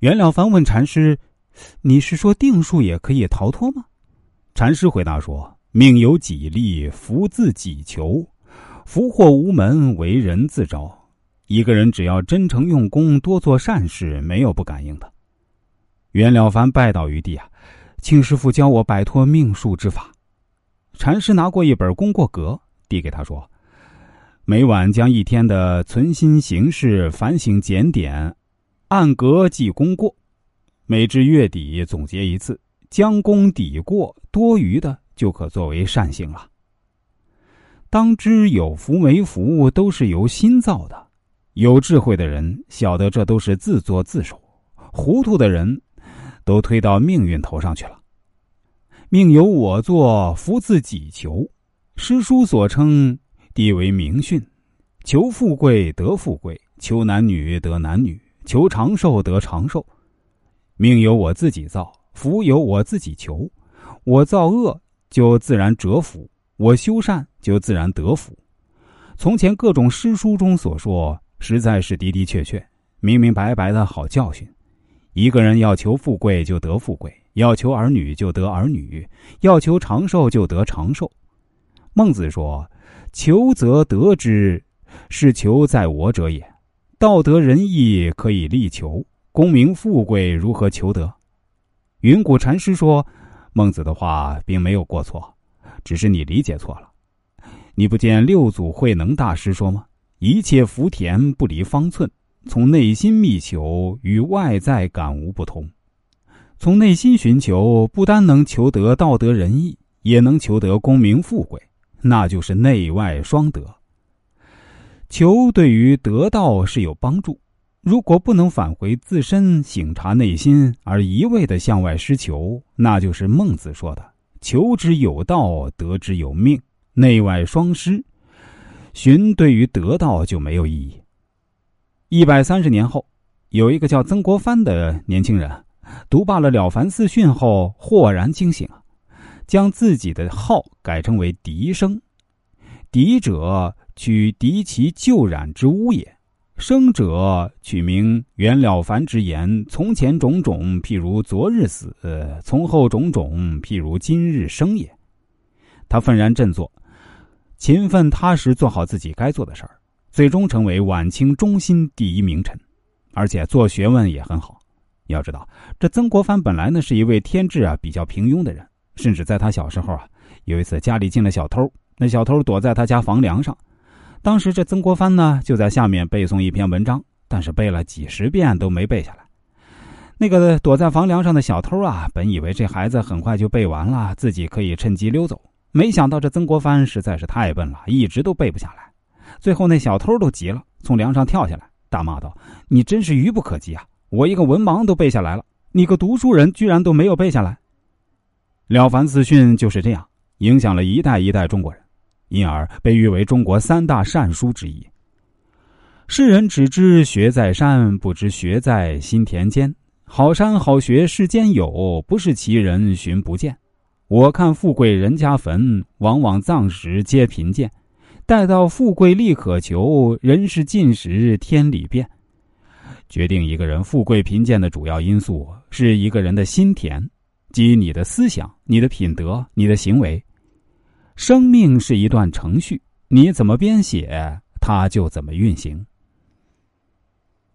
袁了凡问禅师：“你是说定数也可以逃脱吗？”禅师回答说：“命由己立，福自己求，福祸无门，为人自招。一个人只要真诚用功，多做善事，没有不感应的。”袁了凡拜倒于地啊，请师傅教我摆脱命数之法。禅师拿过一本功过格，递给他说：“每晚将一天的存心行事反省检点，按格记功过，每至月底总结一次，将功抵过，多余的就可作为善行了。当知有福没福都是由心造的，有智慧的人晓得这都是自作自受，糊涂的人。”都推到命运头上去了。命由我作，福自己求。诗书所称，地为名训。求富贵得富贵，求男女得男女，求长寿得长寿。命由我自己造，福由我自己求。我造恶，就自然折福；我修善，就自然得福。从前各种诗书中所说，实在是的的确确、明明白白的好教训。一个人要求富贵就得富贵，要求儿女就得儿女，要求长寿就得长寿。孟子说：“求则得之，是求在我者也。道德仁义可以力求，功名富贵如何求得？”云谷禅师说：“孟子的话并没有过错，只是你理解错了。你不见六祖慧能大师说吗？一切福田不离方寸。”从内心觅求与外在感悟不同，从内心寻求不单能求得道德仁义，也能求得功名富贵，那就是内外双得。求对于得道是有帮助，如果不能返回自身省察内心，而一味的向外施求，那就是孟子说的“求之有道，得之有命”，内外双失，寻对于得道就没有意义。一百三十年后，有一个叫曾国藩的年轻人，读罢了《了凡四训》后，豁然惊醒，将自己的号改称为笛声。笛者，取敌其旧染之污也；生者，取名袁了凡之言。从前种种，譬如昨日死；从后种种，譬如今日生也。他愤然振作，勤奋踏实做好自己该做的事儿。最终成为晚清中心第一名臣，而且做学问也很好。要知道，这曾国藩本来呢是一位天质啊比较平庸的人，甚至在他小时候啊，有一次家里进了小偷，那小偷躲在他家房梁上，当时这曾国藩呢就在下面背诵一篇文章，但是背了几十遍都没背下来。那个躲在房梁上的小偷啊，本以为这孩子很快就背完了，自己可以趁机溜走，没想到这曾国藩实在是太笨了，一直都背不下来。最后，那小偷都急了，从梁上跳下来，大骂道：“你真是愚不可及啊！我一个文盲都背下来了，你个读书人居然都没有背下来。”《了凡四训》就是这样影响了一代一代中国人，因而被誉为中国三大善书之一。世人只知学在山，不知学在心田间。好山好学世间有，不是其人寻不见。我看富贵人家坟，往往葬时皆贫贱。待到富贵利可求，人事尽时天理变。决定一个人富贵贫贱的主要因素是一个人的心田，即你的思想、你的品德、你的行为。生命是一段程序，你怎么编写，它就怎么运行。